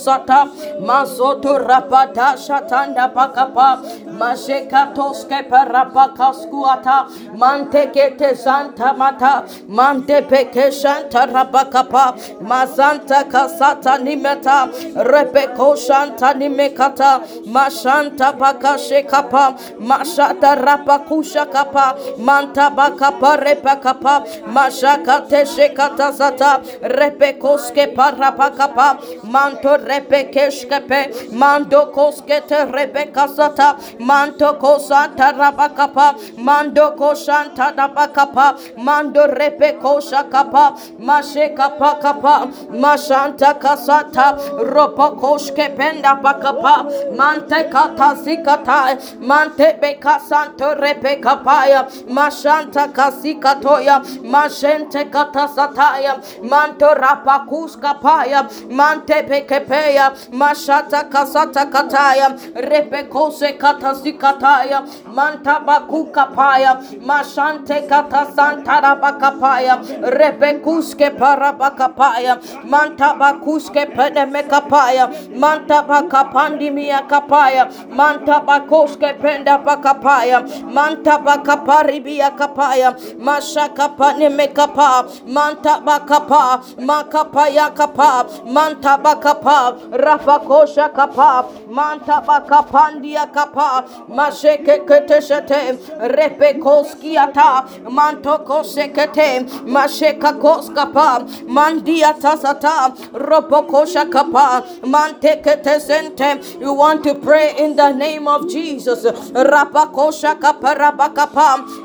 Sata Mazoto Rapata Shatanda Pakapa Mashekatoske Parapaka Skuata Mantekete Santa Mata Mante Peke Shanta Rapakapa Mazanta Kasata Nimeta Repeko Shanta Nimekata Mashanta Pakashe Kapa Mashata Rapakusha Kapa Manta Bakapa Repakapa Mashakate Shekata Sata Repekoske Parapakapa Manto repekeshkepe mando koskete rebeka sata manto kosanta rabakapa mando koshanta rabakapa mando repeko shakapa mashe kapa kapa mashanta kasata ropo koshke penda bakapa mante kata zikata mante beka santo repeka paya mashanta kasikatoya mashente kata sataya manto rapakuska paya mante peke peya mashata kasata kataya repekose katazikataya mantabakuka paya mashante katasantara bakapaya repekuske parabakapaya mantabakuske pedemekapaya mantabakapandimia kapaya mantabakoske penda bakapaya mantabakaparibia kapaya mashakapanemekapa mantabakapa makapaya kapa mantabakapa rafakosha kapa mantabakapandia kapa masheke keteshete repekoskiata mantokosekete masheka koskapa mandia tasata robokosha kapa manteketesente you want to pray in the name of Jesus. Rapakosha kapa rabakapa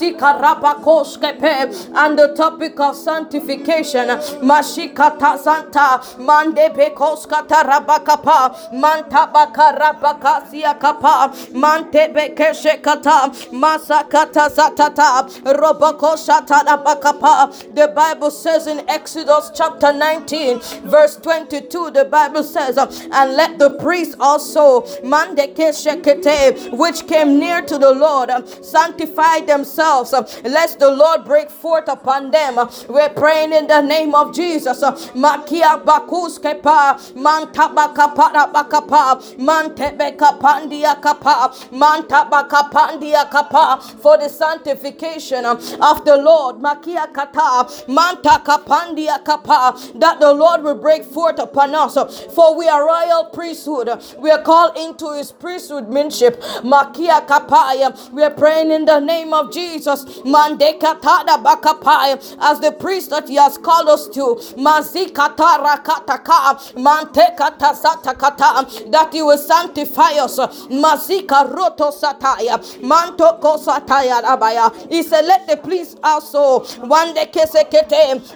rabakoske pe and the topic of sanctification mashikata santa mande bekos katarabakapa manta bakarabakasia kapa mante bekeshe kata masakata satata roboko shatarabakapa the bible says in exodus chapter 19 verse 22 the bible says and let the priests also mande keshekete which came near to the lord sanctify themselves Uh, lest the lord break forth upon them. Uh, we're praying in the name of jesus. Uh, makia bakus kepa mantabaka para bakapa mantebeka pandia kapa mantabaka pandia kapa for the sanctification um, of the Lord. Makia kata mantaka pandia kapa that the Lord will break forth upon us. For we are royal priesthood. We are called into his priesthood minship makia kapaya we are praying in the name of Jesus tada bakapaya as the priest that he has called us to. Mazikata rakataka manteka tasatakata that he will sanctify us. Mazika roto sataya manto kosataya rabaya he said let the priest also one day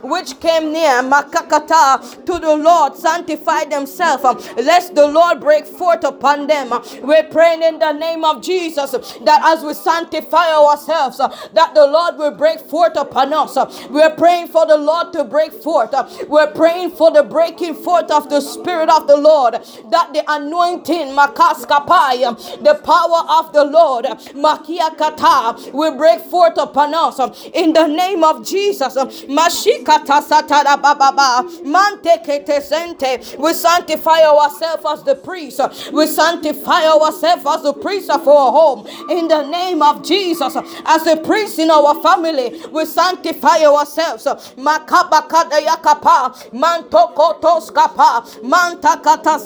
which came near makakata to the Lord sanctify themselves. Lest the Lord break forth upon them. We're praying in the name of Jesus that as we sanctify ourselves that the Lord will break forth upon us we're praying for the Lord to break forth we're praying for the breaking forth of the Spirit of the Lord, that the anointing, makaskapaya, the power of the Lord, makia kata, will break forth upon us in the name of Jesus. Mashikata satara bababa, mante kete sente. We sanctify ourselves as the priest. We sanctify ourselves as the priest of our home in the name of Jesus. As a in our family, we sanctify ourselves. Makabakada yakapa, mantokotos kapa, mantakata.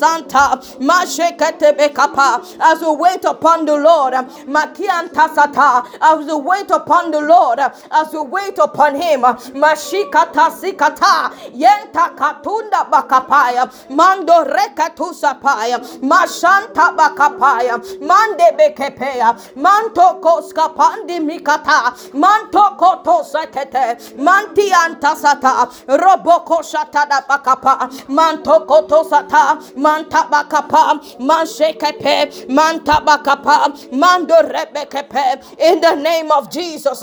As we wait upon the Lord, makianta sata. As we wait upon the Lord, as we wait upon Him, mashikata sikata, yenta katunda bakapaya, mando rekatu sapaya, mashanta bakapaya, mande bekepeya, manto koskapandi mikata. Sata manto koto sekete manti antasata roboko shata da bakapa manto koto sata manta bakapa manshekepe manta bakapa mando rebekepe. In the name of Jesus